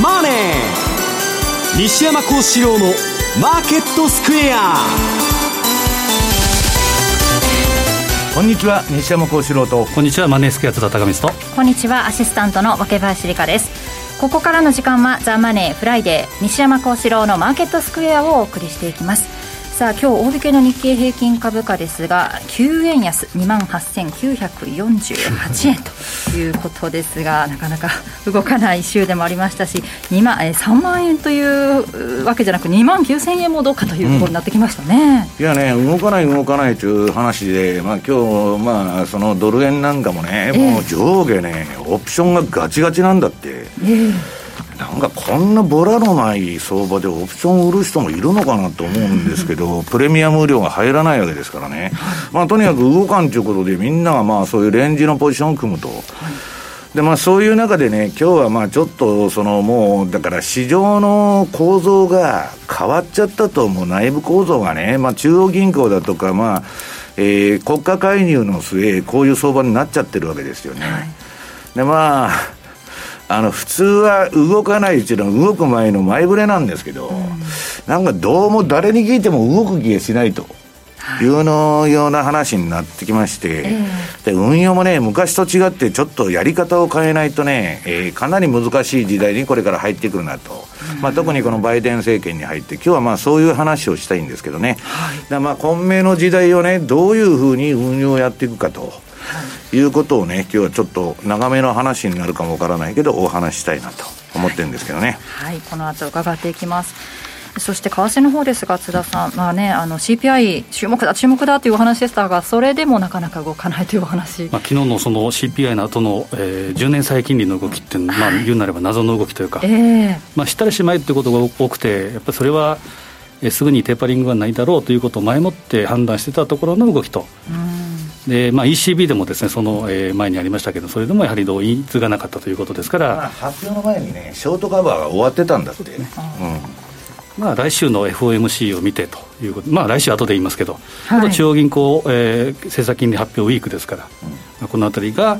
マネー」西山孝四郎の「マーケットスクエア」こんにちは西山孝四郎と。こんにちはマネースクエア津田隆光とこんにちはアシスタントの若林理香です。ここからの時間はザ・マネーフライデー西山孝四郎のマーケットスクエアをお送りしていきますさあ今日大引けの日経平均株価ですが9円安2万8948円ということですがなかなか動かない週でもありましたし2万え3万円というわけじゃなく2万9000円もどうかというところになってきましたね、うん、いやね動かない動かないという話で、まあ、今日、まあ、そのドル円なんかもね、えー、もう上下ねオプションがガチガチなんだって。えーなんかこんなボラのない相場でオプションを売る人もいるのかなと思うんですけど、プレミアム量が入らないわけですからね、まあ、とにかく動かんということで、みんながまあそういうレンジのポジションを組むと。でまあ、そういう中でね、今日はまあちょっと、そのもう、だから市場の構造が変わっちゃったと、もう内部構造がね、まあ、中央銀行だとか、まあえー、国家介入の末、こういう相場になっちゃってるわけですよね。はい、でまああの普通は動かないうちの動く前の前触れなんですけど、うん、なんかどうも誰に聞いても動く気がしないと。い。うのような話になってきまして、えー、で運用もね、昔と違ってちょっとやり方を変えないとね、えー、かなり難しい時代にこれから入ってくるなと、うん、まあ、特にこのバイデン政権に入って、今日はまあそういう話をしたいんですけどね、はい、だまあ混迷の時代をね、どういうふうに運用をやっていくかと。いうことをね、今日はちょっと長めの話になるかもわからないけど、お話したいなと思ってるんですけどね。はい、はい、この後伺っていきます。そして為替の方ですが、津田さん、まあね、あの CPI、注目だ、注目だというお話でしたが、それでもなかなか動かないというお話、まあ昨日のその CPI の後の、えー、10年債金利の動きっていうのは、まあ、言うなれば謎の動きというか、えー、まあ、したりしまいということが多くて、やっぱりそれは、えー、すぐにテーパリングはないだろうということを前もって判断してたところの動きと。でまあ、ECB でもですねその、えー、前にありましたけど、それでもやはり同意図がなかったということですから、まあ、発表の前にね、ショートカバーが終わってたんだって、ね、まあ、来週の FOMC を見てということ、まあ、来週後で言いますけど、はい、中央銀行、えー、政策金利発表ウィークですから、うん、このあたりが、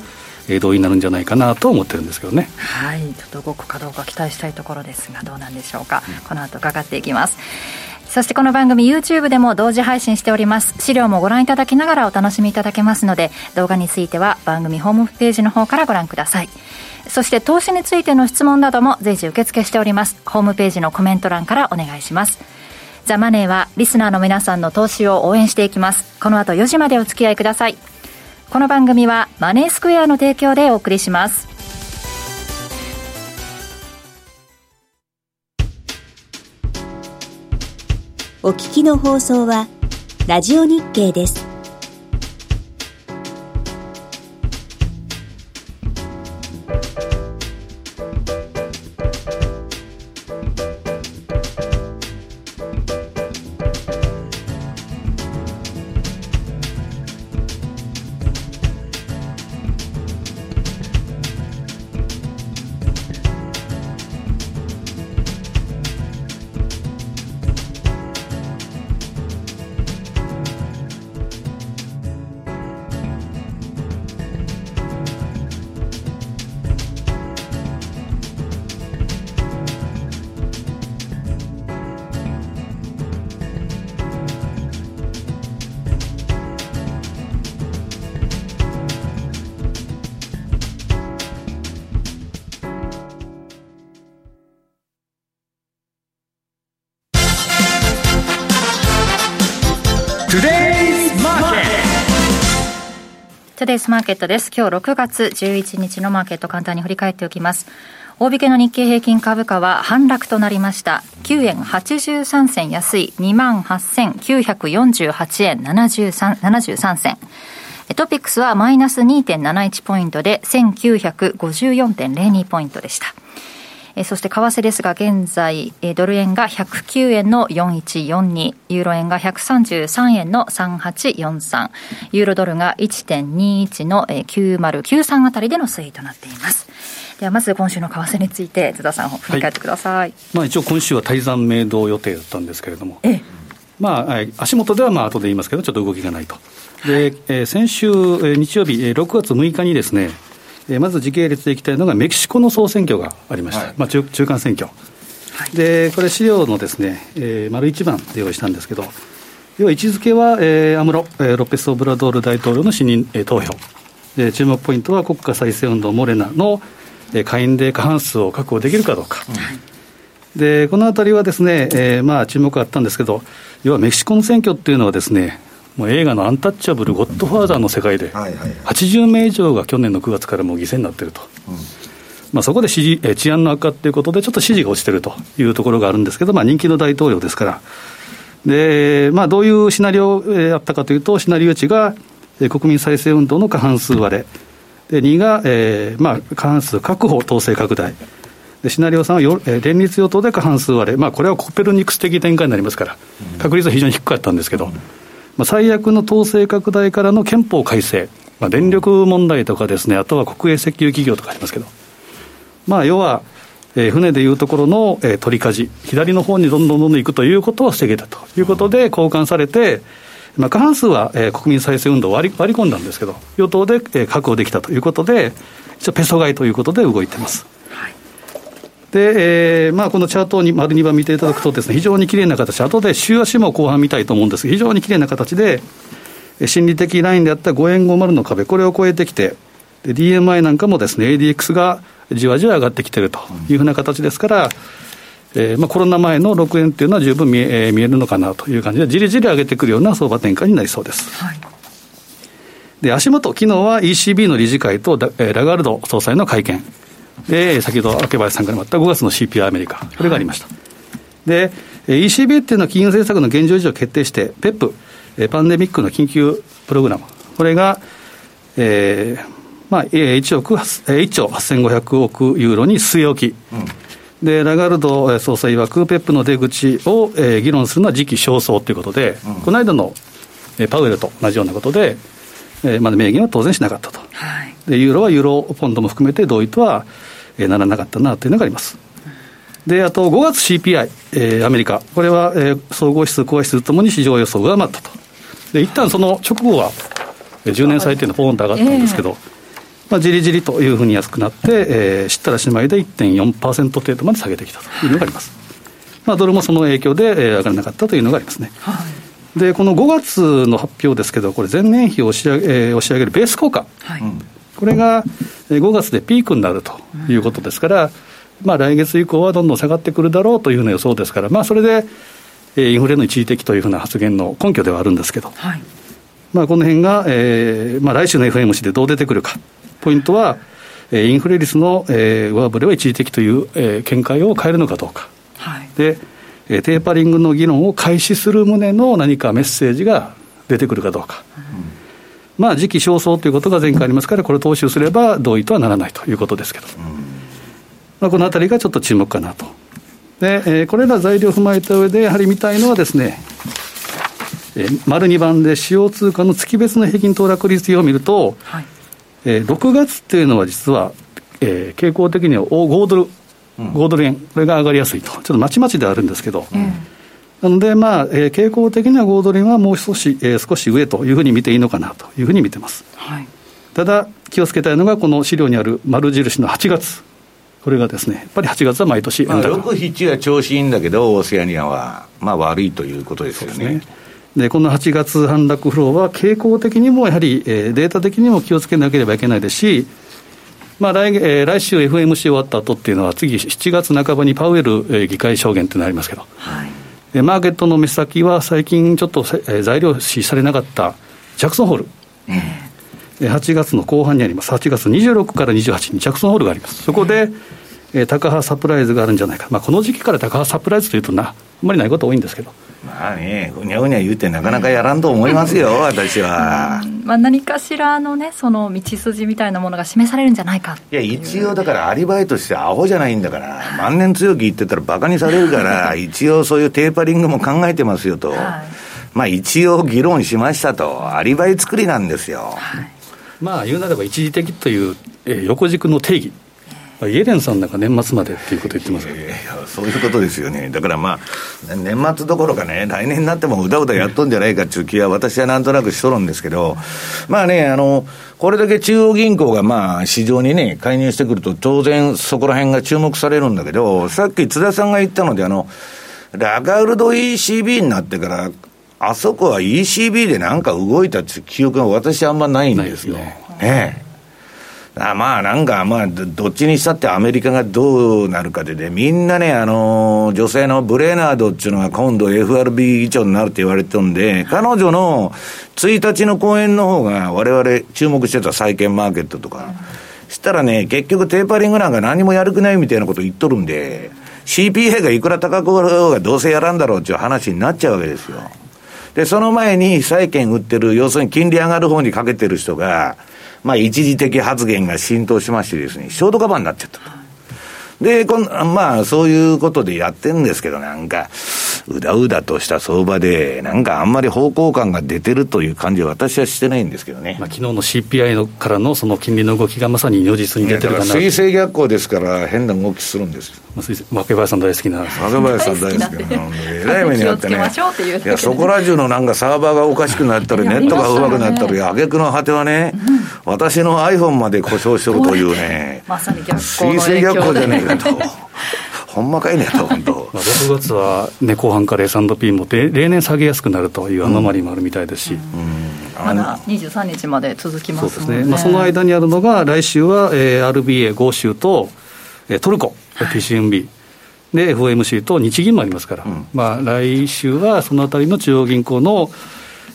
えー、同意になるんじゃないかなと思ってるんですけどね。はい、ちょっと動くかどうか期待したいところですが、どうなんでしょうか、うん、この後伺っていきます。そしてこの番組 YouTube でも同時配信しております。資料もご覧いただきながらお楽しみいただけますので動画については番組ホームページの方からご覧ください。そして投資についての質問なども随時受付しております。ホームページのコメント欄からお願いします。ザ・マネーはリスナーの皆さんの投資を応援していきます。この後4時までお付き合いください。この番組はマネースクエアの提供でお送りします。お聞きの放送は、ラジオ日経です。デイスマーケットです。今日6月11日のマーケット簡単に振り返っておきます。大引けの日経平均株価は反落となりました。9円83銭安い28,948円 73, 73銭。トピックスはマイナス2.71ポイントで1954.02ポイントでした。えそして為替ですが、現在、えドル円が109円の4142、ユーロ円が133円の3843、ユーロドルが1.21の9093あたりでの推移となっています。ではまず今週の為替について津田さん振り返ってください、はい、まあ、一応今週は大山明動予定だったんですけれども、ええ、まあ、足元ではまあ後で言いますけどちょっと動きがないと。で、えー、先週、えー、日曜日、えー、6月6日にですねえー、まず時系列でいきたいのが、メキシコの総選挙がありました、はい、まあ中、中間選挙、はい、でこれ、資料のですね、えー、丸1番で用意したんですけど、要は位置づけは、えー、アムロ、えー、ロペス・オブラドール大統領の信任、えー、投票。で、注目ポイントは国家再生運動モレナの、えー、下院で過半数を確保できるかどうか。でこのあたりはですね、えー、まあ注目があったんですけど、要はメキシコの選挙っていうのはですね、もう映画のアンタッチャブル、ゴッドファーザーの世界で、80名以上が去年の9月からもう犠牲になっていると、うん、まあ、そこで支持治安の悪化ということで、ちょっと支持が落ちてるというところがあるんですけど、まあ、人気の大統領ですから、でまあ、どういうシナリオあったかというと、シナリオ値が国民再生運動の過半数割れ、で2が、えーまあ、過半数確保、統制拡大。でシナリオさんはよ、えー、連立与党で過半数割れ、まあ、これはコペルニクス的展開になりますから、確率は非常に低かったんですけど、まあ、最悪の統制拡大からの憲法改正、まあ、電力問題とかですね、あとは国営石油企業とかありますけど、まあ、要は、えー、船でいうところの、えー、取り舵、左の方にどんどんどんどん行くということを防げたということで、交換されて、まあ、過半数は、えー、国民再生運動を割り割り込んだんですけど、与党で、えー、確保できたということで、一応、ペソ買いということで動いてます。で、えーまあ、このチャートに丸2番見ていただくとです、ね、非常にきれいな形、後で週足も後半見たいと思うんです非常にきれいな形で、心理的ラインであった5円50の壁、これを超えてきて、DMI なんかもですね、ADX がじわじわ上がってきてるというふうな形ですから、えーまあ、コロナ前の6円っていうのは十分見え,、えー、見えるのかなという感じで、じりじり上げてくるような相場転換になりそうです。はい、で足元、昨日は ECB の理事会とラガルド総裁の会見。で、先ほど明林さんからもあった5月の CPI アメリカ、これがありました。はい、で、ECB っていうのは金融政策の現状維持を決定して、PEP、パンデミックの緊急プログラム、これが、えーまあ、1億1兆8500億ユーロに据え置き、うん、でラガルド総裁曰く、ペップの出口を、えー、議論するのは時期尚早ということで、うん、この間の、えー、パウエルと同じようなことで、えーまあ、明言は当然しなかったと、はい、でユーロはユーロポンドも含めて同意とは、えー、ならなかったなというのがあります。であと5月 CPI、えー、アメリカ、これは、えー、総合指数、コア指数ともに市場予想が上回ったと、で一旦その直後は、10年債っていうのポーンと上がったんですけど、えーまあ、じりじりというふうに安くなって、えー、知ったらしまいで1.4%程度まで下げてきたというのがあります。まあ、ドルもその影響で、えー、上がらなかったというのがありますね。はい、で、この5月の発表ですけど、これ、前年比を押し上げ,、えー、押し上げるベース効果、はい、これが5月でピークになるということですから、まあ、来月以降はどんどん下がってくるだろうというような予想ですから、まあ、それで、えー、インフレの一時的というふうな発言の根拠ではあるんですけど、はい、まあ、この辺が、えーまあ、来週の FMC でどう出てくるか。ポイントは、えー、インフレ率の、えー、上振れは一時的という、えー、見解を変えるのかどうか、はい、で、えー、テーパリングの議論を開始する旨の何かメッセージが出てくるかどうか。うんまあ、時期尚早ということが前回ありますから、これ、踏襲すれば同意とはならないということですけど、まあ、このあたりがちょっと注目かなと。で、えー、これら材料を踏まえた上で、やはり見たいのはですね、えー、丸2番で主要通貨の月別の平均騰落率を見ると、はい、えー、6月っていうのは実は、えー、傾向的には5ドル、5ドル円、これが上がりやすいと、ちょっとまちまちではあるんですけど、うん、なので、まあえー、傾向的には5ドル円はもう少し、えー、少し上というふうに見ていいのかなというふうに見てます。はい、ただ、気をつけたいのが、この資料にある丸印の8月。これがですね、やっぱり8月は毎年、まあ、6、7は調子いいんだけど、オーセアニアは、まあ、悪いということですよね。でこの8月反落フローは傾向的にもやはり、えー、データ的にも気をつけなければいけないですし、まあ来えー、来週 FMC 終わった後っていうのは、次、7月半ばにパウエル、えー、議会証言ってなりますけど、はい、マーケットの目先は最近ちょっと、えー、材料視されなかったジャクソンホール、えー、8月の後半にあります、8月26から28にジャクソンホールがあります。そこで、えー、高派サプライズがあるんじゃないか、まあ、この時期から高派サプライズというとな、あんまりないこと多いんですけど。まあね、うにゃうにゃ言うて、なかなかやらんと思いますよ、私は。まあ、何かしらのね、その道筋みたいなものが示されるんじゃないかいや、一応だから、アリバイとしてアホじゃないんだから、万年強気言ってたらバカにされるから、一応そういうテーパリングも考えてますよと。はい、まあ一応議論しましたと、アリバイ作りなんですよ。はい、まあ言うなれば一時的という、えー、横軸の定義。イエレンさんなんか年末までっていうこと言ってますよ、ね、そういうことですよね、だからまあ、年末どころかね、来年になってもうだうだやっとんじゃないかっていう気は、私はなんとなくしとるんですけど、まあね、あのこれだけ中央銀行がまあ市場にね、介入してくると、当然そこら辺が注目されるんだけど、さっき津田さんが言ったので、あのラガルド ECB になってから、あそこは ECB でなんか動いたっていう記憶が私あんまないんですよ。ね。えあまあなんか、まあ、どっちにしたってアメリカがどうなるかでね、みんなね、あの、女性のブレーナードっていうのが今度 FRB 議長になるって言われてるんで、彼女の1日の講演の方が我々注目してた債券マーケットとか、したらね、結局テーパリングなんか何もやるくないみたいなこと言っとるんで、CPA がいくら高く売ろうがどうせやらんだろうっていう話になっちゃうわけですよ。で、その前に債券売ってる、要するに金利上がる方にかけてる人が、まあ、一時的発言が浸透しましてですね、ショートカバーになっちゃったと。で、こんまあ、そういうことでやってるんですけど、なんか、うだうだとした相場で、なんかあんまり方向感が出てるという感じは私はしてないんですけどね。まあ、昨日の CPI のからのその金利の動きがまさに如実に出てるかな。水星逆行ですから変な動きするんですよ。まあ、若林さん大好きな。若林さん大好きな。えらい目にあってね。いや、そこら中のなんかサーバーがおかしくなったり、ネットがうまくなったり、挙句の果てはね、私の iPhone まで故障してるというね。まさに逆行。水星逆行じゃねえかと。ほんまかいねと、本当。6月は、ね、後半から S&P も例年下げやすくなるというアノマリーもあるみたいですし。まだ23日まで続きますそうですね、まあ、その間にあるのが、来週は、えー、RBA、豪州と、えー、トルコ、はい、PCMB。で FOMC と日銀もありますから、うん、まあ、来週はそのあたりの中央銀行の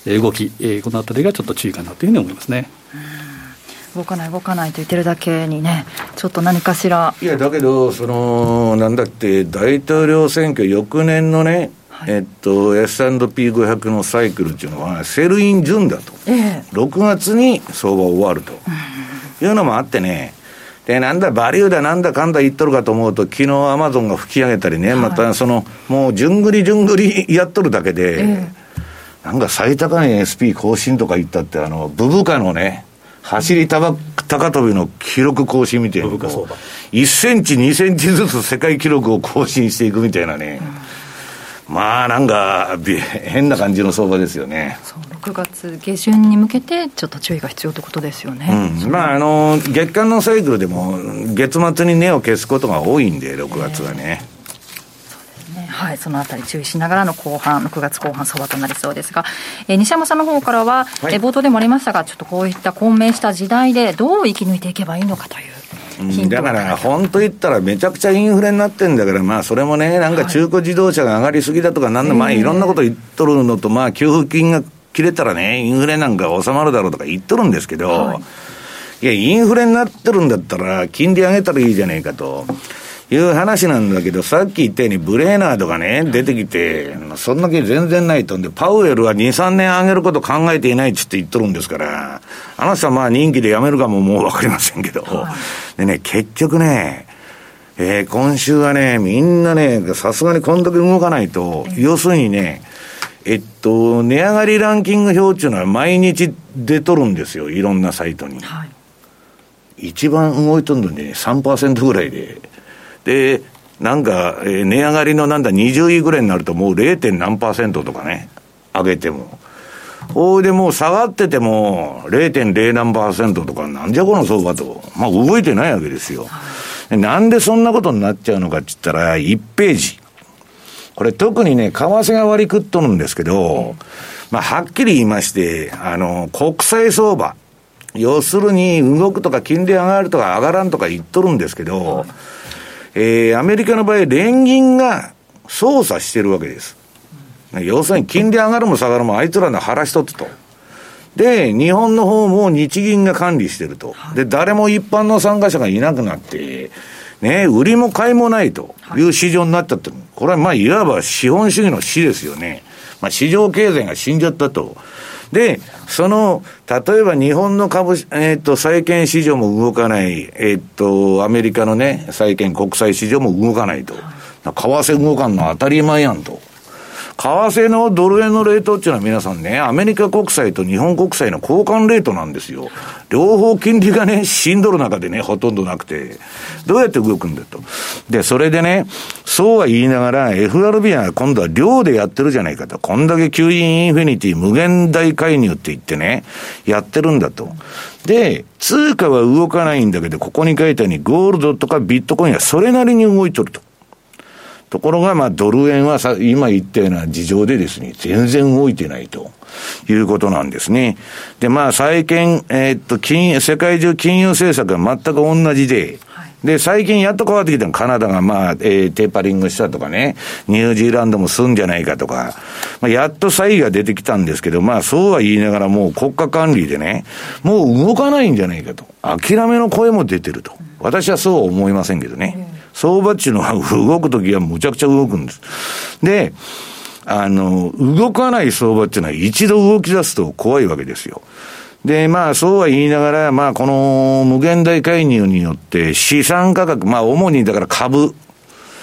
動き、えー、このあたりがちょっと注意かなというふうに思いますね。動かない動かないと言ってるだけにね、ちょっと何かしら。いや、だけど、その、なんだって、大統領選挙、翌年のね、はい、えっと、S&P500 のサイクルっていうのは、セルイン順だと、ええ、6月に相場終わると、いうのもあってね、で、なんだ、バリューだ、なんだかんだ言っとるかと思うと、昨日アマゾンが吹き上げたりね、はい、またその、もう、じゅんぐりじゅんぐりやっとるだけで、え、なんか最高値 SP 更新とか言ったって、あの、ブブカのね、走り高跳びの記録更新みたいな、1センチ、2センチずつ世界記録を更新していくみたいなね、うん、まあなんか、変な感じの相場ですよね。そう6月下旬に向けて、ちょっと注意が必要ということですよね、うん、まあ、あの月間のサイクルでも、月末に値を消すことが多いんで、6月はね。えーはい、そのあたり注意しながらの後半、6月後半相場となりそうですが、えー、西山さんの方からは、はい、え冒頭でもありましたが、ちょっとこういった混迷した時代で、どう生き抜いていけばいいのかという。だから本当言ったら、めちゃくちゃインフレになってんだから、まあ、それもね、なんか中古自動車が上がりすぎだとか、なんだ、まあ、いろんなこと言っとるのと、まあ、給付金が切れたらね、インフレなんか収まるだろうとか言っとるんですけど、はい、いや、インフレになってるんだったら、金利上げたらいいじゃねえかと。いう話なんだけど、さっき言ったようにブレーナードがね、出てきて、そんな気全然ないとんで、パウエルは2、3年上げること考えていないっつって言っとるんですから、あの人はまあ任期で辞めるかももうわかりませんけど、はい、でね、結局ね、えー、今週はね、みんなね、さすがにこんだけ動かないと、要するにね、えっと、値上がりランキング表っていうのは毎日出とるんですよ、いろんなサイトに。はい、一番動いとるのにね、3%ぐらいで。で、なんか、えー、値上がりのなんだ20位ぐらいになるともう 0. 何パーセントとかね、上げても。ほいでもう下がってても0.0何パーセントとか、なんじゃこの相場と。まあ動いてないわけですよ。なんでそんなことになっちゃうのかって言ったら、1ページ。これ特にね、為替が割り食っとるんですけど、まあはっきり言いまして、あの、国際相場。要するに動くとか金利上がるとか上がらんとか言っとるんですけど、えー、アメリカの場合、連銀が操作してるわけです。要するに金利上がるも下がるもあいつらの腹一つと。で、日本の方も日銀が管理してると。で、誰も一般の参加者がいなくなって、ね、売りも買いもないという市場になっちゃってる。これはまあ、いわば資本主義の死ですよね。まあ、市場経済が死んじゃったと。で、その、例えば日本の株、えっ、ー、と、債券市場も動かない、えっ、ー、と、アメリカのね、債券国際市場も動かないと。為替動かんの当たり前やんと。為替のドル円のレートっていうのは皆さんね、アメリカ国債と日本国債の交換レートなんですよ。両方金利がね、死んどる中でね、ほとんどなくて、どうやって動くんだと。で、それでね、そうは言いながら、FRB は今度は量でやってるじゃないかと。こんだけ吸引インフィニティ無限大介入って言ってね、やってるんだと。で、通貨は動かないんだけど、ここに書いたようにゴールドとかビットコインはそれなりに動いとると。ところが、まあ、ドル円はさ、今言ったような事情でですね、全然動いてないということなんですね。で、まあ、債券、えー、っと、金、世界中金融政策は全く同じで、で、最近やっと変わってきたのカナダがまあ、えー、テーパリングしたとかね、ニュージーランドもすんじゃないかとか、まあ、やっと差異が出てきたんですけど、まあ、そうは言いながらもう国家管理でね、もう動かないんじゃないかと。諦めの声も出てると。私はそうは思いませんけどね。相場っていうのは動くときはむちゃくちゃ動くんです。で、あの、動かない相場っていうのは一度動き出すと怖いわけですよ。で、まあ、そうは言いながら、まあ、この無限大介入によって資産価格、まあ、主にだから株、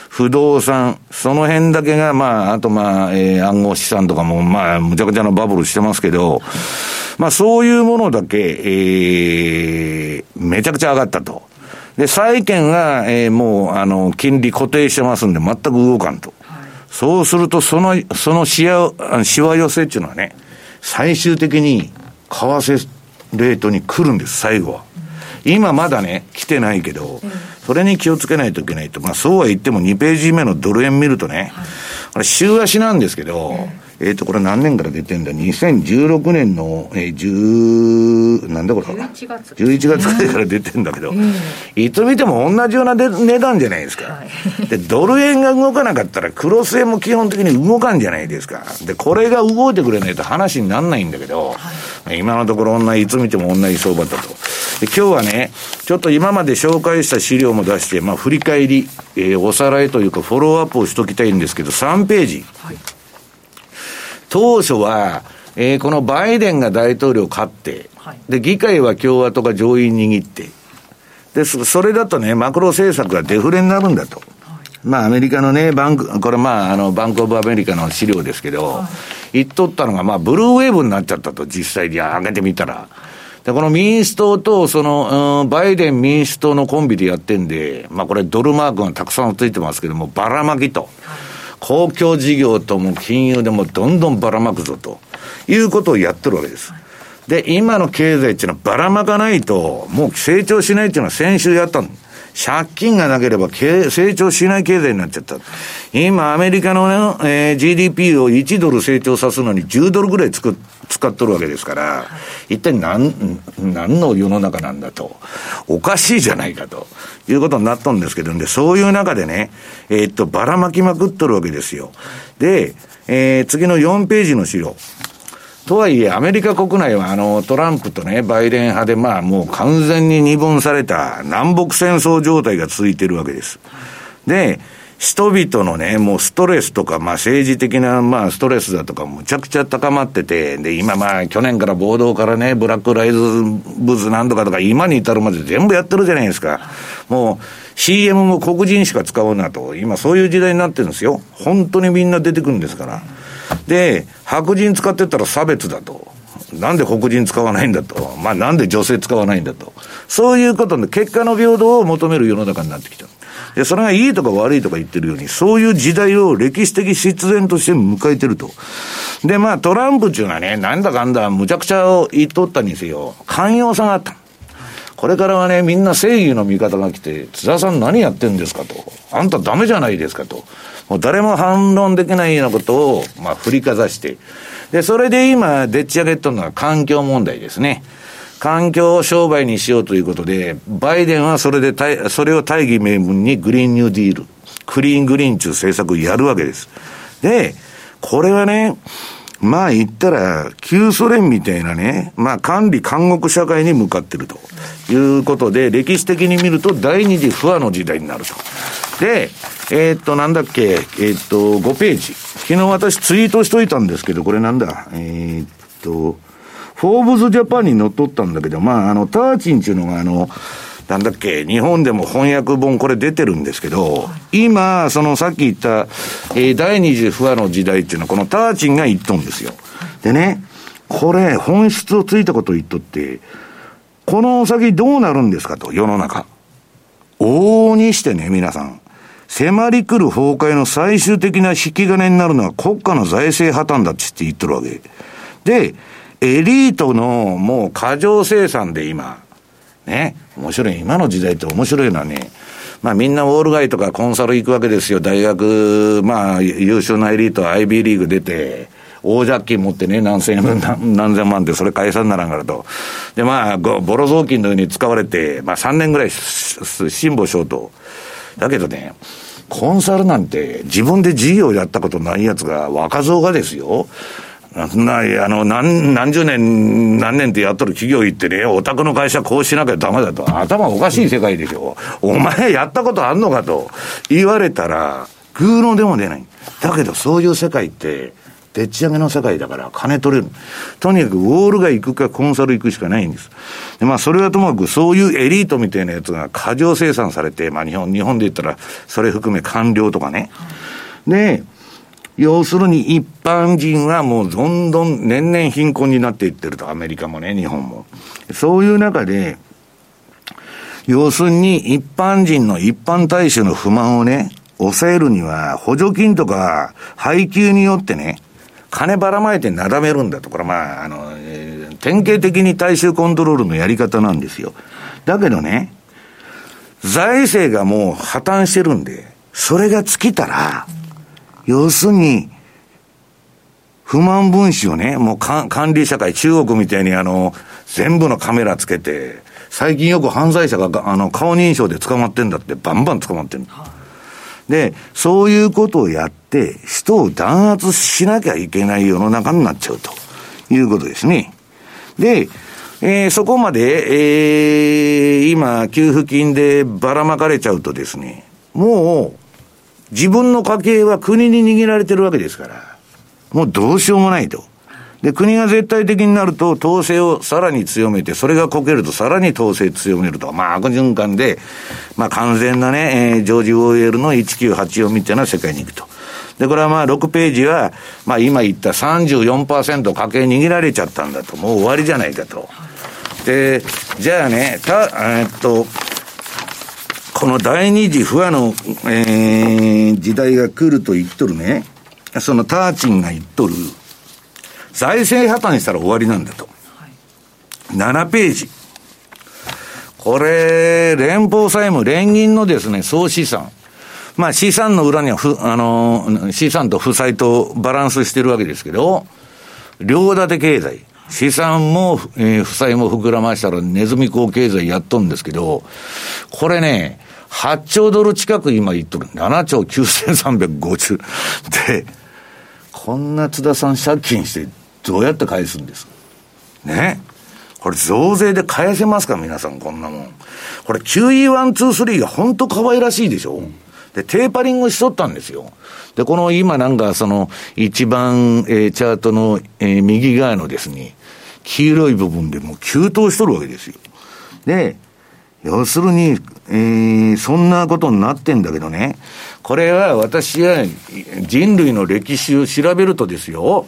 不動産、その辺だけが、まあ、あとまあ、えー、暗号資産とかも、まあ、むちゃくちゃなバブルしてますけど、まあ、そういうものだけ、えー、めちゃくちゃ上がったと。で、債券が、えー、もう、あの、金利固定してますんで、全く動かんと。そうすると、その、そのしわ、しわ寄せっていうのはね、最終的に、為替レートに来るんです、最後は。今まだね、来てないけど、それに気をつけないといけないと。まあそうは言っても2ページ目のドル円見るとね、これ週足なんですけど、えっ、と、これ何年から出てんだ ?2016 年の、えー、10、なんだこれ？11月。11月くらいから出てんだけど、いつ見ても同じような値段じゃないですか。で、ドル円が動かなかったら、クロス円も基本的に動かんじゃないですか。で、これが動いてくれないと話にならないんだけど、今のところ同じ、いつ見ても同じ相場だと。で、今日はね、ちょっと今まで紹介した資料も出して、まあ、振り返り、えー、おさらいというか、フォローアップをしときたいんですけど、3ページ。はい当初は、えー、このバイデンが大統領勝って、はい、で、議会は共和党が上院握って、で、それだとね、マクロ政策がデフレになるんだと。まあ、アメリカのね、バンク、これまあ、あの、バンクオブアメリカの資料ですけど、はい、言っとったのが、まあ、ブルーウェーブになっちゃったと、実際に上げてみたら。で、この民主党と、その、うん、バイデン民主党のコンビでやってんで、まあ、これドルマークがたくさんついてますけども、ばらまきと。はい公共事業とも金融でもどんどんばらまくぞということをやってるわけです。で、今の経済っていうのはばらまかないと、もう成長しないっていうのは先週やったの。借金がなければ成長しない経済になっちゃった。今、アメリカのね、えー、GDP を1ドル成長さすのに10ドルぐらい作っ使っとるわけですから、一体何、何の世の中なんだと。おかしいじゃないかと。いうことになったんですけど、で、そういう中でね、えー、っと、ばらまきまくっとるわけですよ。で、えー、次の4ページの資料。とはいえ、アメリカ国内は、あの、トランプとね、バイデン派で、まあ、もう完全に二分された南北戦争状態が続いてるわけです。で、人々のね、もうストレスとか、まあ政治的な、まあストレスだとか、むちゃくちゃ高まってて、で、今まあ去年から暴動からね、ブラックライズブズなんとかとか、今に至るまで全部やってるじゃないですか。もう CM も黒人しか使うなと、今そういう時代になってるんですよ。本当にみんな出てくるんですから。で、白人使ってたら差別だと。なんで黒人使わないんだと。まあなんで女性使わないんだと。そういうことで、結果の平等を求める世の中になってきた。で、それがいいとか悪いとか言ってるように、そういう時代を歴史的必然として迎えてると。で、まあトランプっていうのはね、なんだかんだむちゃくちゃを言っとったにせよ、寛容さがあった。これからはね、みんな正義の味方が来て、津田さん何やってんですかと。あんたダメじゃないですかと。もう誰も反論できないようなことを、まあ振りかざして。で、それで今、でっち上げとるのは環境問題ですね。環境を商売にしようということで、バイデンはそれで、それを大義名分にグリーンニューディール、クリーングリーンという政策をやるわけです。で、これはね、まあ言ったら、旧ソ連みたいなね、まあ管理監獄社会に向かってるということで、歴史的に見ると第二次不和の時代になると。で、えー、っと、なんだっけ、えー、っと、5ページ。昨日私ツイートしといたんですけど、これなんだ、えー、っと、フォーブズジャパンに乗っ取ったんだけど、まあ、あの、ターチンっていうのが、あの、なんだっけ、日本でも翻訳本これ出てるんですけど、今、そのさっき言った、えー、第二次不和の時代っていうのはこのターチンが言っとんですよ。でね、これ、本質をついたことを言っとって、この先どうなるんですかと、世の中。往々にしてね、皆さん。迫り来る崩壊の最終的な引き金になるのは国家の財政破綻だって言ってるわけ。で、エリートのもう過剰生産で今、ね、面白い。今の時代って面白いのはね、まあみんなウォール街とかコンサル行くわけですよ。大学、まあ優秀なエリートは IB リーグ出て、大借金持ってね、何千円、何千万ってそれ返さんならんからと。で、まあ、ボロ雑巾のように使われて、まあ3年ぐらい辛抱しようと。だけどね、コンサルなんて自分で事業やったことないやつが若造がですよ。な、あの、何、何十年、何年ってやっとる企業行ってね、お宅の会社こうしなきゃダメだと。頭おかしい世界でしょ。お前やったことあんのかと言われたら、グーのでも出ない。だけどそういう世界って、でっち上げの世界だから金取れる。とにかくウォールが行くかコンサル行くしかないんです。でまあそれはともかくそういうエリートみたいなやつが過剰生産されて、まあ日本、日本で言ったらそれ含め官僚とかね。で、要するに一般人はもうどんどん年々貧困になっていってると、アメリカもね、日本も。そういう中で、要するに一般人の一般大衆の不満をね、抑えるには補助金とか配給によってね、金ばらまいてなだめるんだと。これまあ、あの、えー、典型的に大衆コントロールのやり方なんですよ。だけどね、財政がもう破綻してるんで、それが尽きたら、要するに、不満分子をね、もう管理社会、中国みたいにあの、全部のカメラつけて、最近よく犯罪者があの顔認証で捕まってんだってバンバン捕まってる。で、そういうことをやって、人を弾圧しなきゃいけない世の中になっちゃうということですね。で、えー、そこまで、えー、今、給付金でばらまかれちゃうとですね、もう、自分の家計は国に握られてるわけですから、もうどうしようもないと。で、国が絶対的になると、統制をさらに強めて、それがこけるとさらに統制強めると。まあ、悪循環で、まあ、完全なね、えー、ジョージ・オーエルの1984みたいな世界に行くと。で、これはまあ、6ページは、まあ、今言った34%家計握られちゃったんだと。もう終わりじゃないかと。で、じゃあね、た、えー、っと、この第二次不和の、えー、時代が来ると言っとるね、そのターチンが言っとる、財政破綻したら終わりなんだと。はい、7ページ。これ、連邦債務、連銀のですね、総資産。まあ資産の裏にはふ、あの、資産と負債とバランスしてるわけですけど、両立て経済。資産も、えー、負債も膨らましたらネズミ講経済やっとんですけど、これね、8兆ドル近く今言っとる。7兆9350。で、こんな津田さん借金してどうやって返すんです？ね？これ増税で返せますか？皆さんこんなもん。これ QE123 が本当可愛らしいでしょ、うん、で、テーパリングしとったんですよ。で、この今なんかその一番、えー、チャートの、えー、右側のですね、黄色い部分でもう急騰しとるわけですよ。で、要するに、えー、そんなことになってんだけどね、これは私は人類の歴史を調べるとですよ、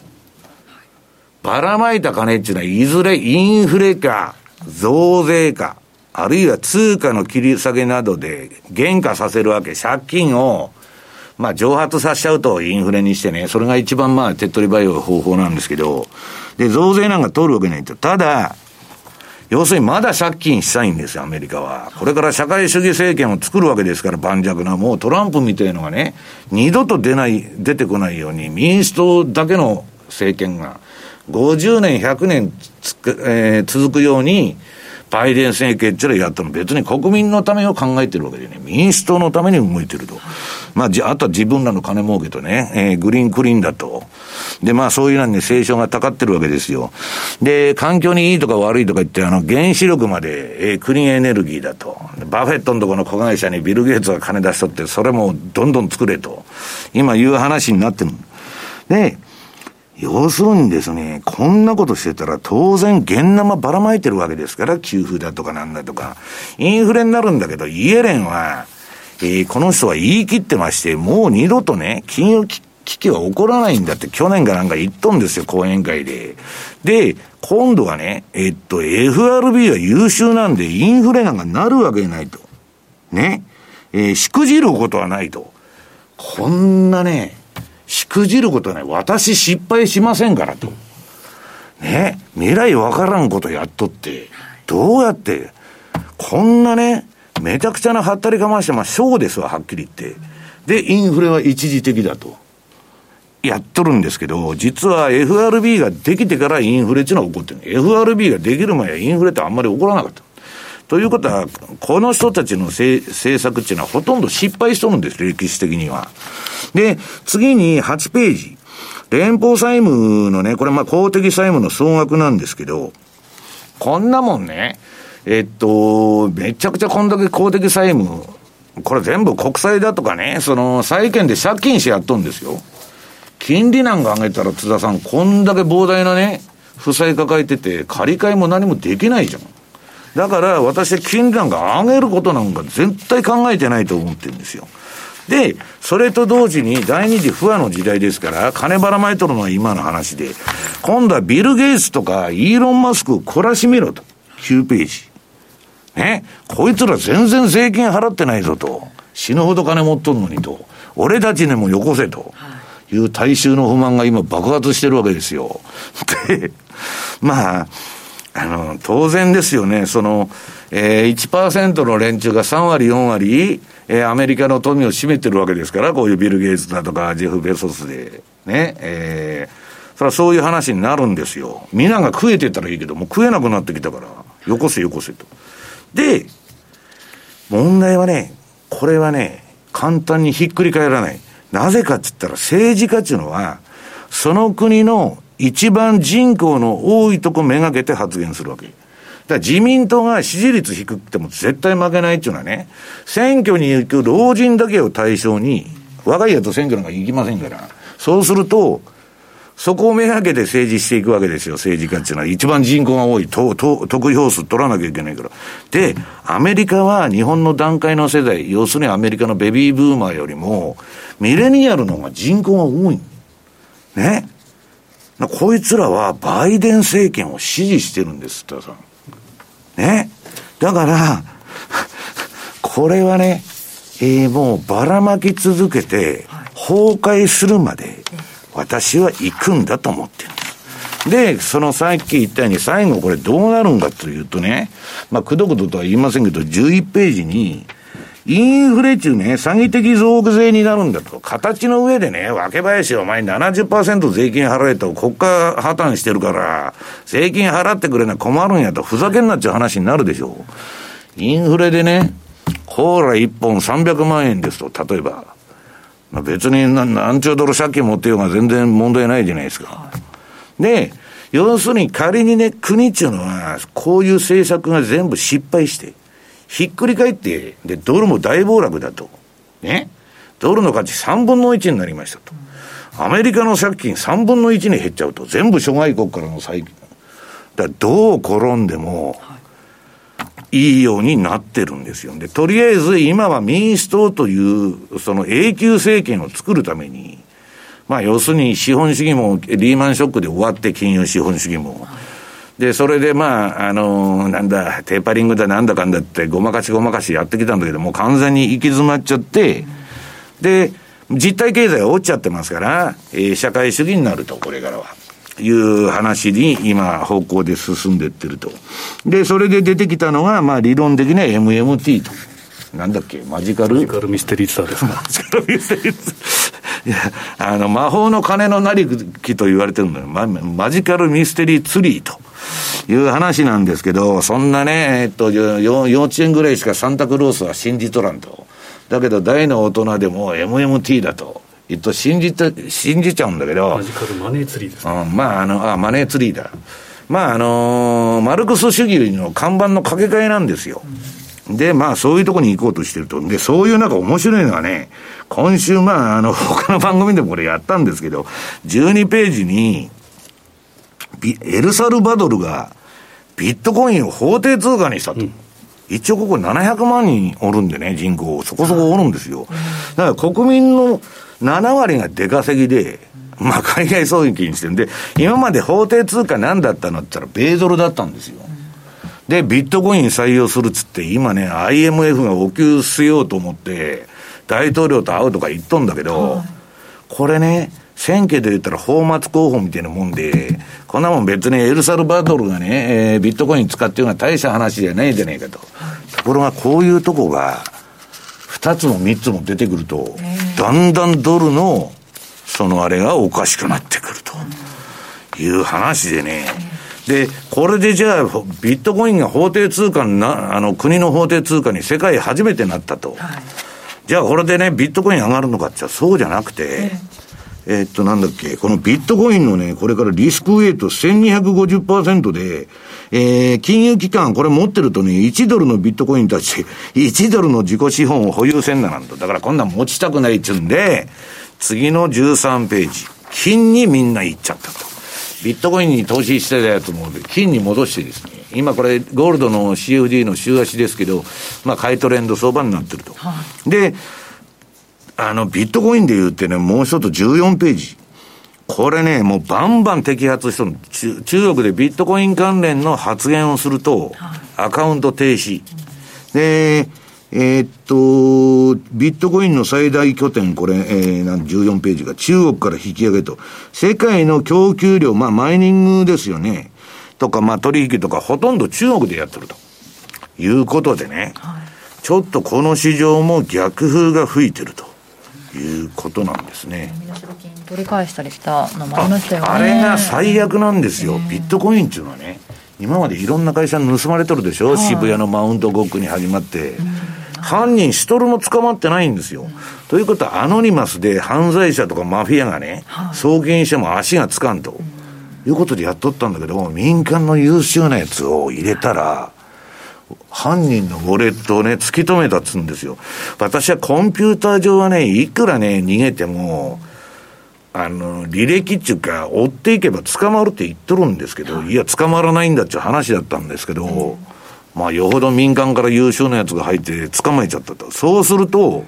ばらまいた金っていうのは、いずれインフレか、増税か、あるいは通貨の切り下げなどで減価させるわけ、借金を、まあ、蒸発させちゃうとインフレにしてね、それが一番まあ、手っ取り早い方法なんですけど、で、増税なんか通るわけないと。ただ、要するにまだ借金したいんですよ、アメリカは。これから社会主義政権を作るわけですから、盤石な。もうトランプみたいのがね、二度と出ない、出てこないように、民主党だけの政権が、50年、100年つく、えー、続くように、バイデン政権っていうのはやったの別に国民のためを考えてるわけでね、民主党のために動いてると。まあ、じあとは自分らの金儲けとね、えー、グリーンクリーンだと。で、まあそういうのに清書がたかってるわけですよ。で、環境にいいとか悪いとか言って、あの、原子力まで、えー、クリーンエネルギーだと。バフェットのところの子会社にビル・ゲイツが金出しとって、それもどんどん作れと。今言う話になってる。で、要するにですね、こんなことしてたら当然現生ばらまいてるわけですから、給付だとかなんだとか。インフレになるんだけど、イエレンは、えー、この人は言い切ってまして、もう二度とね、金融危機は起こらないんだって去年かなんか言っとんですよ、講演会で。で、今度はね、えっと、FRB は優秀なんでインフレなんかなるわけないと。ね。えー、しくじることはないと。こんなね、しくじることはない。私失敗しませんからと。ね。未来わからんことやっとって、どうやって、こんなね、めちゃくちゃなはったりかまして、まあ、小ですわ、はっきり言って。で、インフレは一時的だと。やっとるんですけど、実は FRB ができてからインフレっていうのは起こってる。FRB ができる前はインフレってあんまり起こらなかった。ということは、この人たちの政策っていうのはほとんど失敗しとるんです、歴史的には。で、次に8ページ。連邦債務のね、これまあ公的債務の総額なんですけど、こんなもんね、えっと、めちゃくちゃこんだけ公的債務、これ全部国債だとかね、その債券で借金してやっとんですよ。金利なんか上げたら津田さん、こんだけ膨大なね、負債抱えてて、借り換えも何もできないじゃん。だから私は金利なんか上げることなんか絶対考えてないと思ってるんですよ。で、それと同時に第二次不和の時代ですから、金ばらまいとるのは今の話で、今度はビル・ゲイツとかイーロン・マスクを懲らしめろと。9ページ。ね？こいつら全然税金払ってないぞと。死ぬほど金持っとるのにと。俺たちにもよこせと。いう大衆の不満が今爆発してるわけですよ。で、まあ、あの、当然ですよね。その、えー、1%の連中が3割、4割、えー、アメリカの富を占めてるわけですから、こういうビル・ゲイツだとか、ジェフ・ベソスで、ね、えー、それはそういう話になるんですよ。皆が食えてたらいいけど、もう食えなくなってきたから、よこせよこせと。で、問題はね、これはね、簡単にひっくり返らない。なぜかって言ったら政治家っていうのは、その国の一番人口の多いとこめがけて発言するわけ。だから自民党が支持率低くても絶対負けないっていうのはね、選挙に行く老人だけを対象に、若いやつ選挙なんか行きませんから。そうすると、そこをめがけて政治していくわけですよ、政治家っていうのは。一番人口が多い、とと得票数取らなきゃいけないから。で、アメリカは日本の段階の世代、要するにアメリカのベビーブーマーよりも、ミレニアルの方が人口が多い。ね。こいつらはバイデン政権を支持してるんです、田さん。ね。だから、これはね、えー、もうばらまき続けて、崩壊するまで、私は行くんだと思ってるで。で、そのさっき言ったように最後これどうなるんかというとね、まあ、くどくどとは言いませんけど、11ページに、インフレ中ね、詐欺的増税になるんだと。形の上でね、若林お前70%税金払えと国家破綻してるから、税金払ってくれな困るんやと、ふざけんなっちゅう話になるでしょう。インフレでね、コーラ1本300万円ですと、例えば。まあ、別に何兆ドル借金持ってようが全然問題ないじゃないですか。で、要するに仮にね、国っていうのは、こういう政策が全部失敗して、ひっくり返って、で、ドルも大暴落だと。ね。ドルの価値3分の1になりましたと。アメリカの借金3分の1に減っちゃうと。全部諸外国からの債金。だどう転んでも、いいようになってるんですよ。で、とりあえず今は民主党という、その永久政権を作るために、まあ要するに資本主義もリーマンショックで終わって金融資本主義も。で、それでまあ、あのなんだ、テーパリングだなんだかんだってごまかしごまかしやってきたんだけど、もう完全に行き詰まっちゃって、で、実体経済が落ちちゃってますから、えー、社会主義になると、これからは。いう話に今方向で進んでってると。で、それで出てきたのが、まあ理論的には MMT と。なんだっけ？マジカル？マジカルミステリーツアーですか？マジカルミステリーツいや、あの、魔法の金のなりきと言われてるんだよ。ママジカルミステリーツリーと。いう話なんですけど、そんなね、えっと、幼稚園ぐらいしかサンタクロースは信じとらんと。だけど大の大人でも MMT だと。えっと、信じて、信じちゃうんだけど。マジカルマネーツリーです、ね、うん、まあ、あの、あ、マネーツリーだ。まあ、あのー、マルクス主義の看板の掛け替えなんですよ。で、まあ、そういうとこに行こうとしてると。で、そういうなんか面白いのはね、今週、まあ、あの、他の番組でもこれやったんですけど、12ページに、エルサルバドルがビットコインを法定通貨にしたと。うん一応ここ700万人おるんでね、人口、そこそこおるんですよ。だから国民の7割が出稼ぎで、まあ海外送金してるんで、今まで法定通貨何だったのって言ったら、米ドルだったんですよ。で、ビットコイン採用するっつって、今ね、IMF がお給せようと思って、大統領と会うとか言っとんだけど、これね、選挙で言ったら法末候補みたいなもんで、こんなもん別にエルサルバドルがね、えー、ビットコイン使っていうのは大した話じゃないじゃないかと。ところがこういうとこが、二つも三つも出てくると、だんだんドルの、そのあれがおかしくなってくるという話でね、で、これでじゃあ、ビットコインが法定通貨な、あの、国の法定通貨に世界初めてなったと。はい、じゃあ、これでね、ビットコイン上がるのかってそうじゃなくて、えー、っと、なんだっけ、このビットコインのね、これからリスクウェイト1250%で、えー、金融機関、これ持ってるとね、1ドルのビットコインに対して、1ドルの自己資本を保有せんななんと。だからこんなん持ちたくないっちゅうんで、次の13ページ、金にみんな行っちゃったと。ビットコインに投資してたやつも金に戻してですね、今これゴールドの CFD の週足ですけど、まあ買いトレンド相場になってると。はい、で、あの、ビットコインで言ってね、もう一つ14ページ。これね、もうバンバン摘発しとる中。中国でビットコイン関連の発言をすると、アカウント停止。で、えー、っと、ビットコインの最大拠点、これ、えー、なん14ページが中国から引き上げと。世界の供給量、まあ、マイニングですよね。とか、まあ、取引とか、ほとんど中国でやってると。いうことでね。はい、ちょっとこの市場も逆風が吹いてると。いうことなんですね。取り返したりしたのもありましたよね。あれが最悪なんですよ。ビットコインっていうのはね。今までいろんな会社に盗まれとるでしょ、はい、渋谷のマウントゴックに始まって。犯人一人も捕まってないんですよ。ということは、アノニマスで犯罪者とかマフィアがね、送金しても足がつかんと、いうことでやっとったんだけど、民間の優秀なやつを入れたら、犯人のウォレットをね、突き止めたっつうんですよ。私はコンピューター上はね、いくらね、逃げても、あの、履歴っていうか、追っていけば捕まるって言っとるんですけど、いや、捕まらないんだっていう話だったんですけど、まあ、よほど民間から優秀なやつが入って捕まえちゃったと。そうすると、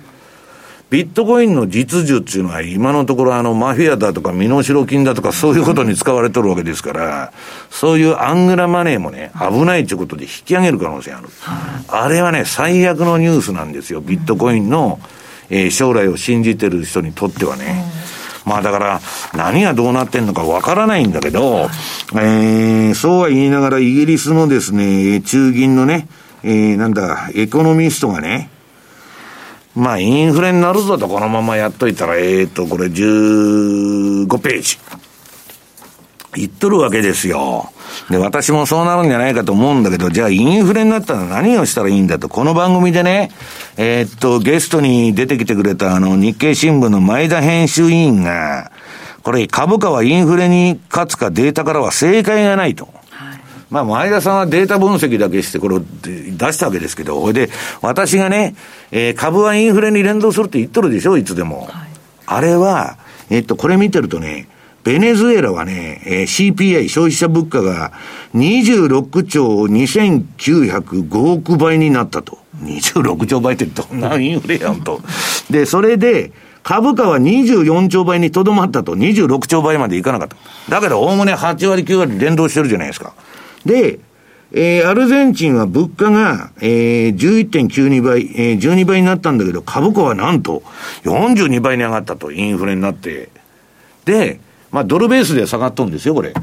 ビットコインの実需っていうのは今のところあのマフィアだとか身代金だとかそういうことに使われてるわけですから、そういうアングラマネーもね、危ないということで引き上げる可能性ある。あれはね、最悪のニュースなんですよ。ビットコインの、えー、将来を信じてる人にとってはね。まあだから、何がどうなってんのかわからないんだけど、えー、そうは言いながらイギリスのですね、中銀のね、えー、なんだ、エコノミストがね、まあインフレになるぞとこのままやっといたら、えーと、これ15ページ。言っとるわけですよ。で、私もそうなるんじゃないかと思うんだけど、じゃあインフレになったら何をしたらいいんだと、この番組でね、えー、っと、ゲストに出てきてくれたあの、日経新聞の前田編集委員が、これ株価はインフレに勝つかデータからは正解がないと。まあ、前田さんはデータ分析だけして、これを出したわけですけど、これで、私がね、えー、株はインフレに連動するって言っとるでしょ、いつでも。はい、あれは、えー、っと、これ見てるとね、ベネズエラはね、えー、CPI、消費者物価が26兆2905億倍になったと。26兆倍ってどんなインフレやんと。で、それで、株価は24兆倍にとどまったと。26兆倍までいかなかった。だけど、おおむね8割9割連動してるじゃないですか。で、えー、アルゼンチンは物価が、えー、11.92倍、えー、12倍になったんだけど、株価はなんと42倍に上がったと、インフレになって。で、まあ、ドルベースで下がっとんですよ、これ。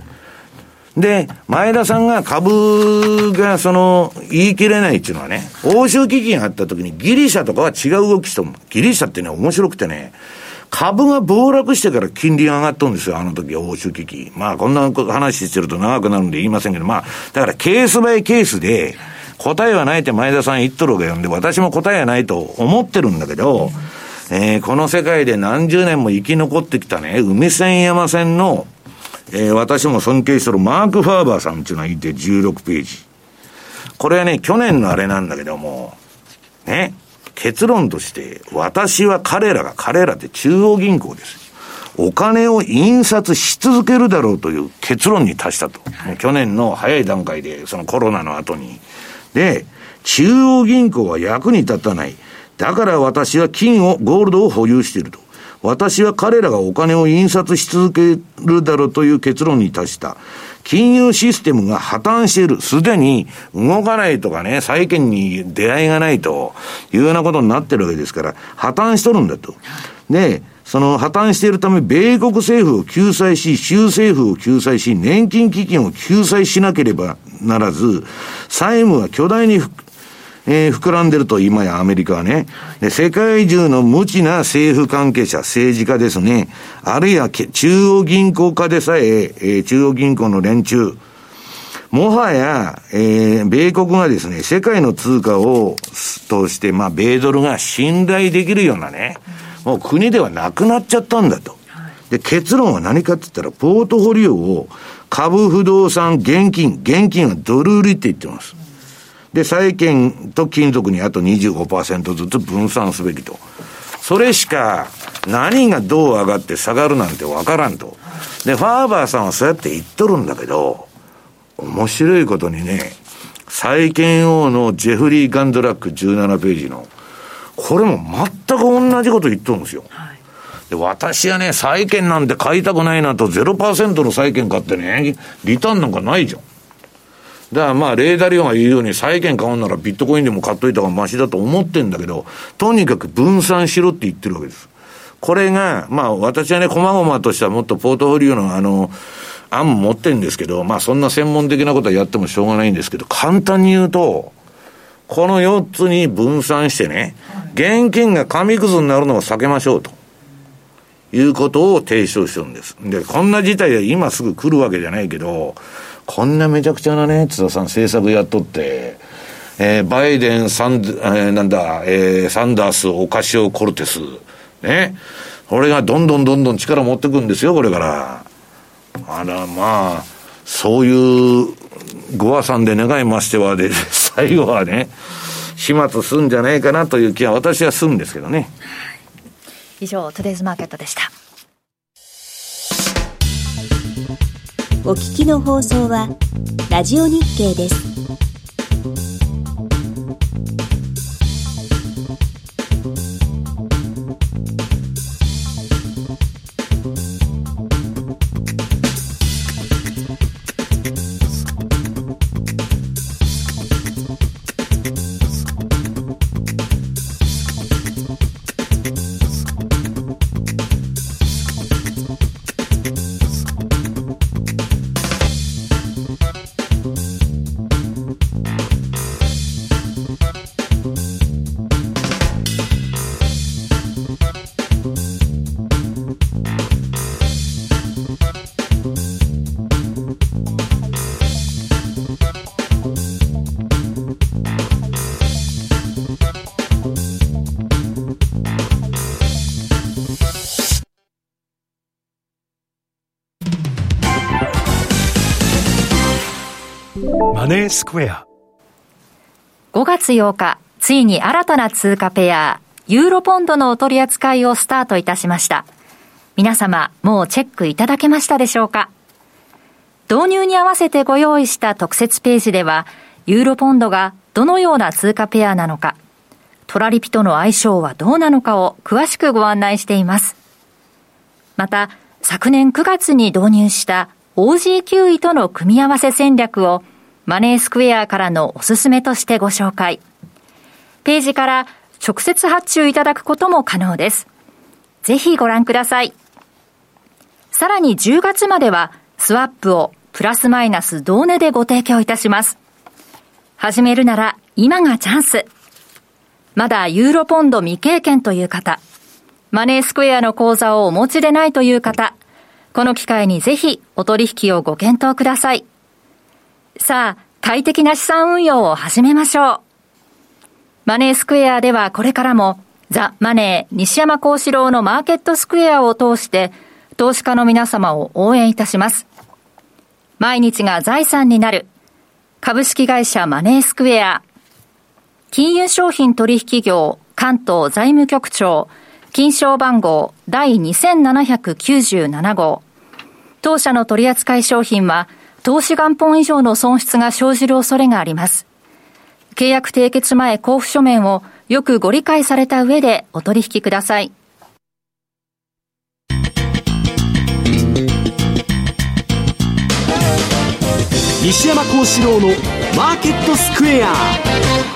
で、前田さんが株がその、言い切れないっていうのはね、欧州危機があった時にギリシャとかは違う動きしても、ギリシャってね、面白くてね、株が暴落してから金利が上がっとんですよ、あの時は欧州危機。まあ、こんな話してると長くなるんで言いませんけど、まあ、だからケースバイケースで、答えはないって前田さん言っとるわけなんで、私も答えはないと思ってるんだけど、えー、この世界で何十年も生き残ってきたね、海線山線の、えー、私も尊敬してるマーク・ファーバーさんっていうのがいて16ページ。これはね、去年のあれなんだけども、ね、結論として、私は彼らが、彼らって中央銀行です。お金を印刷し続けるだろうという結論に達したと。去年の早い段階で、そのコロナの後に。で、中央銀行は役に立たない。だから私は金を、ゴールドを保有していると。私は彼らがお金を印刷し続けるだろうという結論に達した。金融システムが破綻している。すでに動かないとかね、債券に出会いがないというようなことになってるわけですから、破綻しとるんだと。で、その破綻しているため、米国政府を救済し、州政府を救済し、年金基金を救済しなければならず、債務は巨大にえー、膨らんでると、今やアメリカはね。で、世界中の無知な政府関係者、政治家ですね。あるいは中央銀行家でさえ、えー、中央銀行の連中。もはや、えー、米国がですね、世界の通貨を、として、まあ、米ドルが信頼できるようなね、もう国ではなくなっちゃったんだと。で、結論は何かって言ったら、ポートフォリオを株、不動産、現金、現金はドル売りって言ってます。で、債券と金属にあと25%ずつ分散すべきと。それしか何がどう上がって下がるなんてわからんと。で、ファーバーさんはそうやって言っとるんだけど、面白いことにね、債券王のジェフリー・ガンドラック17ページの、これも全く同じこと言っとるんですよ。はい、で私はね、債券なんて買いたくないなと0%の債券買ってね、リターンなんかないじゃん。だからまあ、レーダーリオが言うように債券買うならビットコインでも買っといた方がマシだと思ってんだけど、とにかく分散しろって言ってるわけです。これが、まあ私はね、細々としたもっとポートフォリオのあの、案も持ってるんですけど、まあそんな専門的なことはやってもしょうがないんですけど、簡単に言うと、この4つに分散してね、現金が紙くずになるのを避けましょうと。いうことを提唱してるんです。で、こんな事態は今すぐ来るわけじゃないけど、こんなめちゃくちゃなね、津田さん政策やっとって、えー、バイデン、サン、えー、なんだ、えー、サンダース、オカシオ・コルテス、ね。これがどんどんどんどん力持ってくんですよ、これから。あら、まあ、そういう、ご和さんで願いましてはで、最後はね、始末すんじゃないかなという気は私はするんですけどね。以上、トゥデイズマーケットでした。お聞きの放送は、ラジオ日経です。マネースクエア5月8日ついに新たな通貨ペアユーロポンドのお取り扱いをスタートいたしました。皆様もうチェックいただけましたでしょうか？導入に合わせてご用意した特設ページではユーロポンドがどのような通貨ペアなのかトラリピとの相性はどうなのかを詳しくご案内しています。また昨年9月に導入した OG9 位との組み合わせ戦略をマネースクエアからのおすすめとしてご紹介。ページから直接発注いただくことも可能です。ぜひご覧ください。さらに10月まではスワップをプラスマイナス同値でご提供いたします。始めるなら今がチャンス。まだユーロポンド未経験という方、マネースクエアの口座をお持ちでないという方、この機会にぜひお取引をご検討ください。さあ、快適な資産運用を始めましょう。マネースクエアではこれからも、ザ・マネー西山幸四郎のマーケットスクエアを通して、投資家の皆様を応援いたします。毎日が財産になる、株式会社マネースクエア、金融商品取引業関東財務局長、金賞番号第2797号。当社の取扱い商品は、投資元本以上の損失が生じる恐れがあります。契約締結前交付書面をよくご理解された上でお取引ください。西山幸四郎のマーケットスクエア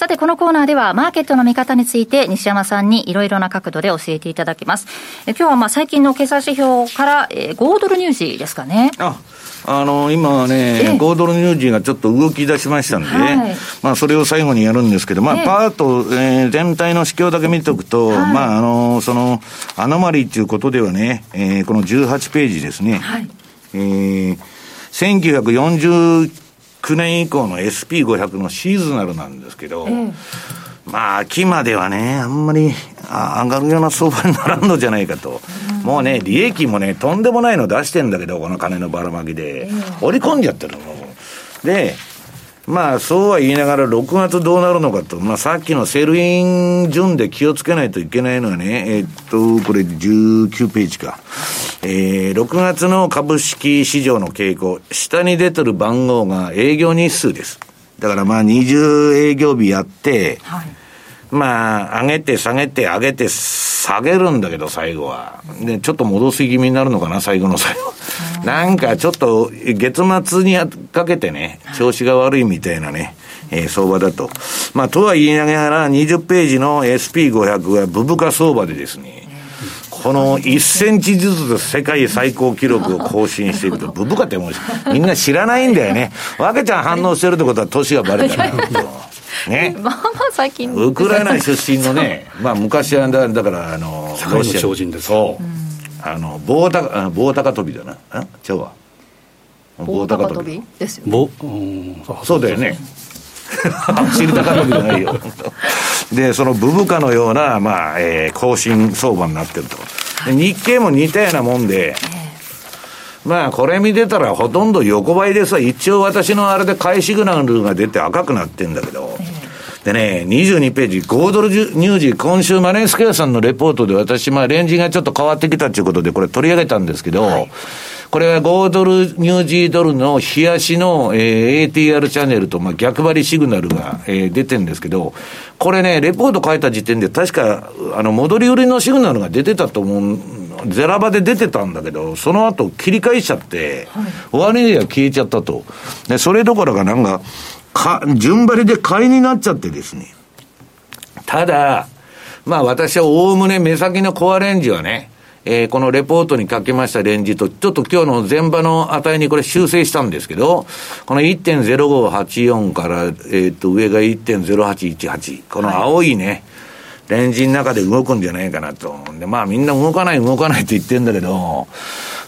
さて、このコーナーでは、マーケットの見方について、西山さんにいろいろな角度で教えていただきます。え今日は、まあ、最近の経済指標から、えー、5ドルニュージーですかね。ああの今はね、5ドルニュージーがちょっと動き出しましたんで、はい、まあ、それを最後にやるんですけど、まあ、パート、えー、全体の指標だけ見ておくと、はい、まあ、あの、その、アノマリーということではね、えー、この18ページですね、はい、えー、1949年以降の SP500 のシーズナルなんですけど、えー、まあ、秋まではね、あんまり上がるような相場にならんのじゃないかと。もうね、利益もね、とんでもないの出してんだけど、この金のばらまきで。えー、織り込んじゃってるの。で、まあ、そうは言いながら、6月どうなるのかと、まあ、さっきのセルイン順で気をつけないといけないのはね、え、っと、これ19ページか。えー、6月の株式市場の傾向、下に出てる番号が営業日数です。だからまあ、20営業日やって、はい、まあ、上げて下げて上げて下げるんだけど、最後は。で、ちょっと戻す気味になるのかな、最後の最後。なんかちょっと月末にかけてね、調子が悪いみたいなね、えー、相場だと。まあ、とは言いながら、20ページの SP500 はブブカ相場でですね、この1センチずつ世界最高記録を更新していくと、ブブカってもうみんな知らないんだよね。わけちゃん反応してるってことは年がバレたんだけど。ね。まあまあ最近。ウクライナ出身のね、まあ昔はだから、あの、ロシア。超人です。そう。あの棒高棒高跳びだな。あ違うわ棒高跳び。ですよ、ね、棒そうだよね。走り高跳びじゃないよ。でそのブブカのような、まあえー、更新相場になってると。日経も似たようなもんで、まあ、これ見てたらほとんど横ばいでさ、一応私のあれで買いシグナルが出て赤くなってんだけど、でね、22ページ、5ドルニュージー、今週マネースクエアさんのレポートで私、まあ、レンジがちょっと変わってきたということで、これ取り上げたんですけど、はい、これは5ドルニュージードルの冷やしの、えー、ATR チャンネルと、まあ、逆張りシグナルが、えー、出てるんですけど、これね、レポート書いた時点で確か、あの、戻り売りのシグナルが出てたと思う、ゼラバで出てたんだけど、その後切り返しちゃって、はい、終値では消えちゃったと。で、それどころかなんか、か、順張りで買いになっちゃってですね。ただ、まあ私はおおむね目先のコアレンジはね、えー、このレポートに書きましたレンジと、ちょっと今日の前場の値にこれ修正したんですけど、この1.0584から、えっ、ー、と、上が1.0818。この青いね、レンジの中で動くんじゃないかなと。で、まあみんな動かない動かないって言ってんだけど、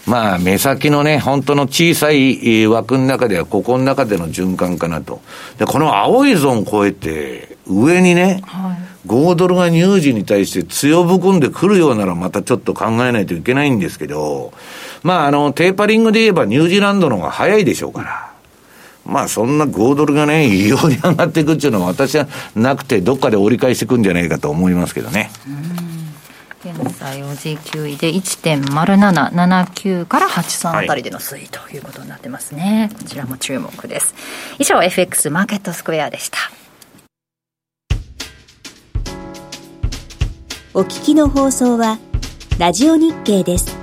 まあ、目先のね、本当の小さい枠の中では、ここの中での循環かなと。で、この青いゾーンを越えて、上にね、はい、5ドルが乳児に対して強含んでくるようならまたちょっと考えないといけないんですけど、まあ、あの、テーパリングで言えばニュージーランドの方が早いでしょうから。まあそんな5ドルがね、異様に上がっていくっていうのは私はなくて、どっかで折り返していくんじゃないかと思いますけどね。現在 OG9 位で1.0779から83あたりでの推移ということになってますね、はい、こちらも注目です。以上 FX マーケットスクエアでした。お聞きの放送はラジオ日経です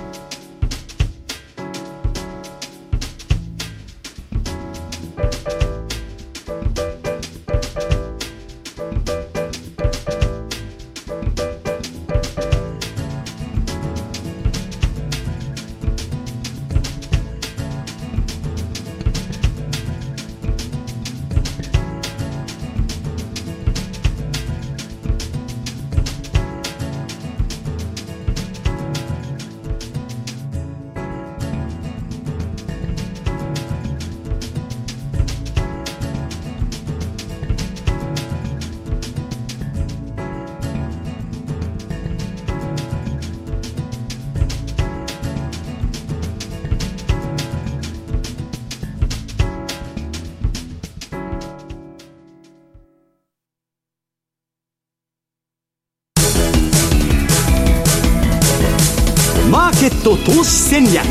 ケット投資戦略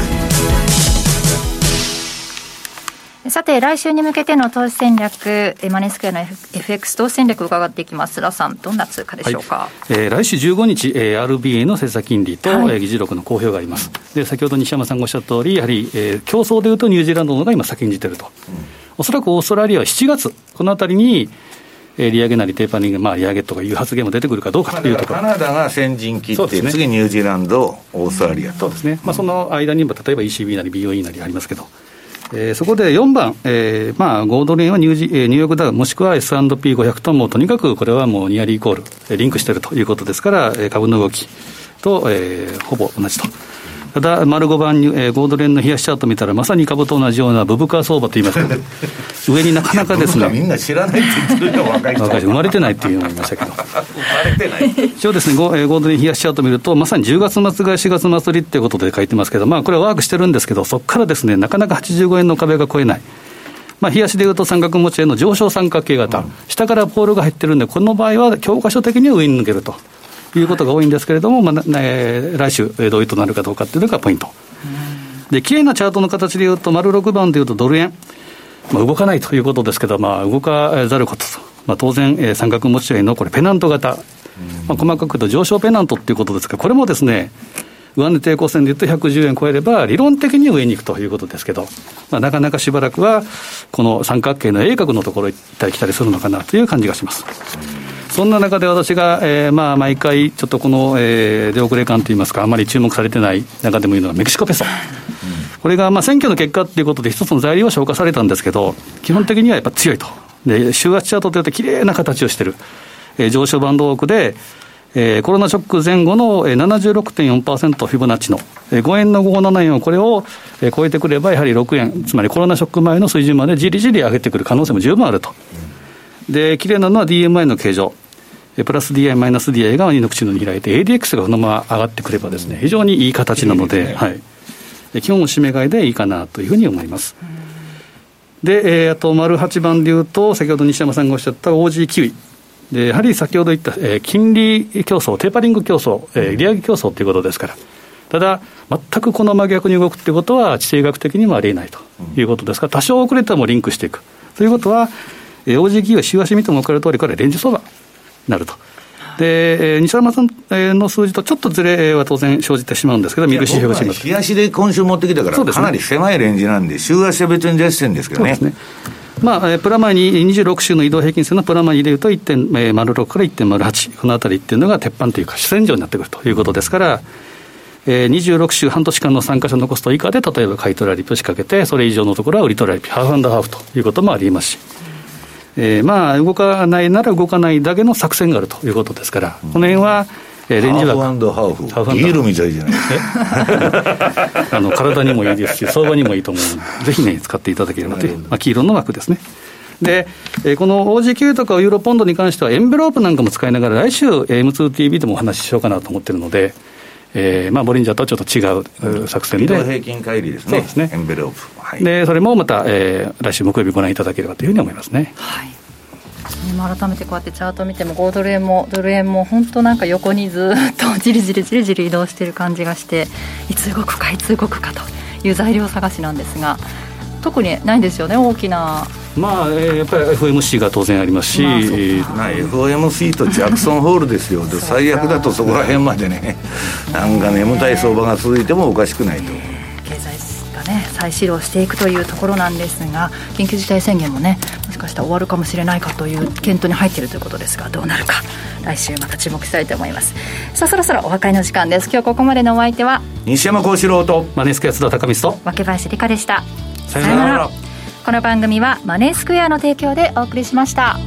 さて、来週に向けての投資戦略、マネースクエアの FX 投資戦略を伺っていきます。須田さん、どんな通貨でしょうか？はい、えー、来週15日、えー、RBA の政策金利と、はい、議事録の公表があります。で、先ほど西山さんがおっしゃった通り、やはり、えー、競争でいうとニュージーランドのが今先んじてると。うん、おそらくオーストラリアは7月、このあたりに、利上げなりテーパリング、まあ、利上げとかいう発言も出てくるかどうかというところカナダが先陣切って、ね、次ニュージーランド、オーストラリアと。そうですね、まあ、その間にも例えば ECB なり BOE なりありますけど。えー、そこで4番、えーまあ、5ドル円はニュージ、えー、ニューヨークダウ、もしくは S&P500 ともとにかくこれはもうニアリーイコール、えー、リンクしているということですから、えー、株の動きと、えー、ほぼ同じと。ただ、丸5番に、えー、ゴールドレンの冷やしチャート見たら、まさに株と同じようなブブカ相場といいますか、上になかなかですね、みんな知らないって言ってるよ、若い人。生まれてないっていうのがいましたけど、生まれてない。一応ですね、ゴ,、えー、ゴールドレン冷やしチャート見ると、まさに10月末が4月末りっていうことで書いてますけど、まあ、これはワークしてるんですけど、そこからですね、なかなか85円の壁が超えない。まあ、冷やしでいうと三角持ちへの上昇三角形型、うん、下からポールが入ってるんで、この場合は教科書的には上に抜けるということが多いんですけれども、まあね、来週、どういうとなるかどうかっていうのがポイント。で、綺麗なチャートの形でいうと、丸6番でいうとドル円、まあ、動かないということですけど、まあ、動かざることと、まあ、当然、えー、三角持ち合いのこれ、ペナント型、まあ、細かく言うと上昇ペナントっていうことですが、これもですね、上値抵抗線でいうと110円超えれば、理論的に上に行くということですけど、まあ、なかなかしばらくは、この三角形の鋭角のところ行ったり来たりするのかなという感じがします。そんな中で私が、えー、まあ毎回、ちょっとこの、えー、出遅れ感といいますか、あまり注目されてない中でもいいのはメキシコペソ。これがまあ選挙の結果ということで、一つの材料は消化されたんですけど、基本的にはやっぱ強いと。で、週足チャートというと、きれいな形をしてる、えー、上昇バンド多くで、えー、コロナショック前後の76.4%フィボナッチの、えー、5円の57円をこれを、えー、超えてくれば、やはり6円、つまりコロナショック前の水準までじりじり上げてくる可能性も十分あると。で、綺麗なのは DMI の形状。プラス DI、マイナス DI が2の口のに開いて、ADX がこのまま上がってくればですね、非常にいい形なので、はい。基本締め買いでいいかなというふうに思います。で、えー、あと、丸8番でいうと、先ほど西山さんがおっしゃった OG キウイ。で、やはり先ほど言った、えー、金利競争、テーパリング競争、えー、利上げ競争ということですから。ただ、全くこの真逆に動くということは、地政学的にもありえないということですから、多少遅れてもリンクしていく。ということは、えー、OG 企業、週足見ても分かる通り、これ、レンジ相場になると。で、えー、西山さんの数字とちょっとずれは当然生じてしまうんですけど、見る指標が違う。日足で今週持ってきたから、ね、かなり狭いレンジなんで、週足は別に出してるんですけどね。ねまあ、プラマイに26週の移動平均線のプラマイでいうと1.06から1.08、このあたりっていうのが鉄板というか、主戦場になってくるということですから、えー、26週半年間の参加者残すと以下で、例えば買い取られリプ仕掛けて、それ以上のところは売り取られリハーフハーフということもありますし。えー、まあ動かないなら動かないだけの作戦があるということですから、この辺は、えー、レンジ枠。ハーフハーフ。ハーフビールみたいじゃない あの体にもいいですし、相場にもいいと思うので、ぜひね、使っていただければという、まあ、黄色の枠ですね。で、えー、この OG9 とかユーロポンドに関しては、エンベロープなんかも使いながら、来週、M2TV でもお話ししようかなと思ってるので、えーまあ、ボリンジャーとはちょっと違う作戦で。平均乖離ですね。そうですね。エンベロープ。はい、で、それもまた、えー、来週木曜日ご覧いただければというふうに思いますね。はい。改めてこうやってチャート見ても5ドル円もドル円も本当なんか横にずっと じりじりじりじり移動している感じがしていつ動くかいつ動くかという材料探しなんですが特にないんですよね大きな。まあ、えー、やっぱり FOMC が当然ありますし、まあ、FOMC とジャクソンホールですよ。最悪だとそこら辺までね。なんか眠たい相場が続いてもおかしくないと。経済がね再始動していくというところなんですが緊急事態宣言もねもしかしたら終わるかもしれないかという検討に入っているということですがどうなるか来週また注目したいと思います。さあそろそろお別れの時間です。今日ここまでのお相手は西山幸四郎とマネースクエア津田隆光と若林理香でしたさよならこの番組はマネースクエアの提供でお送りしました。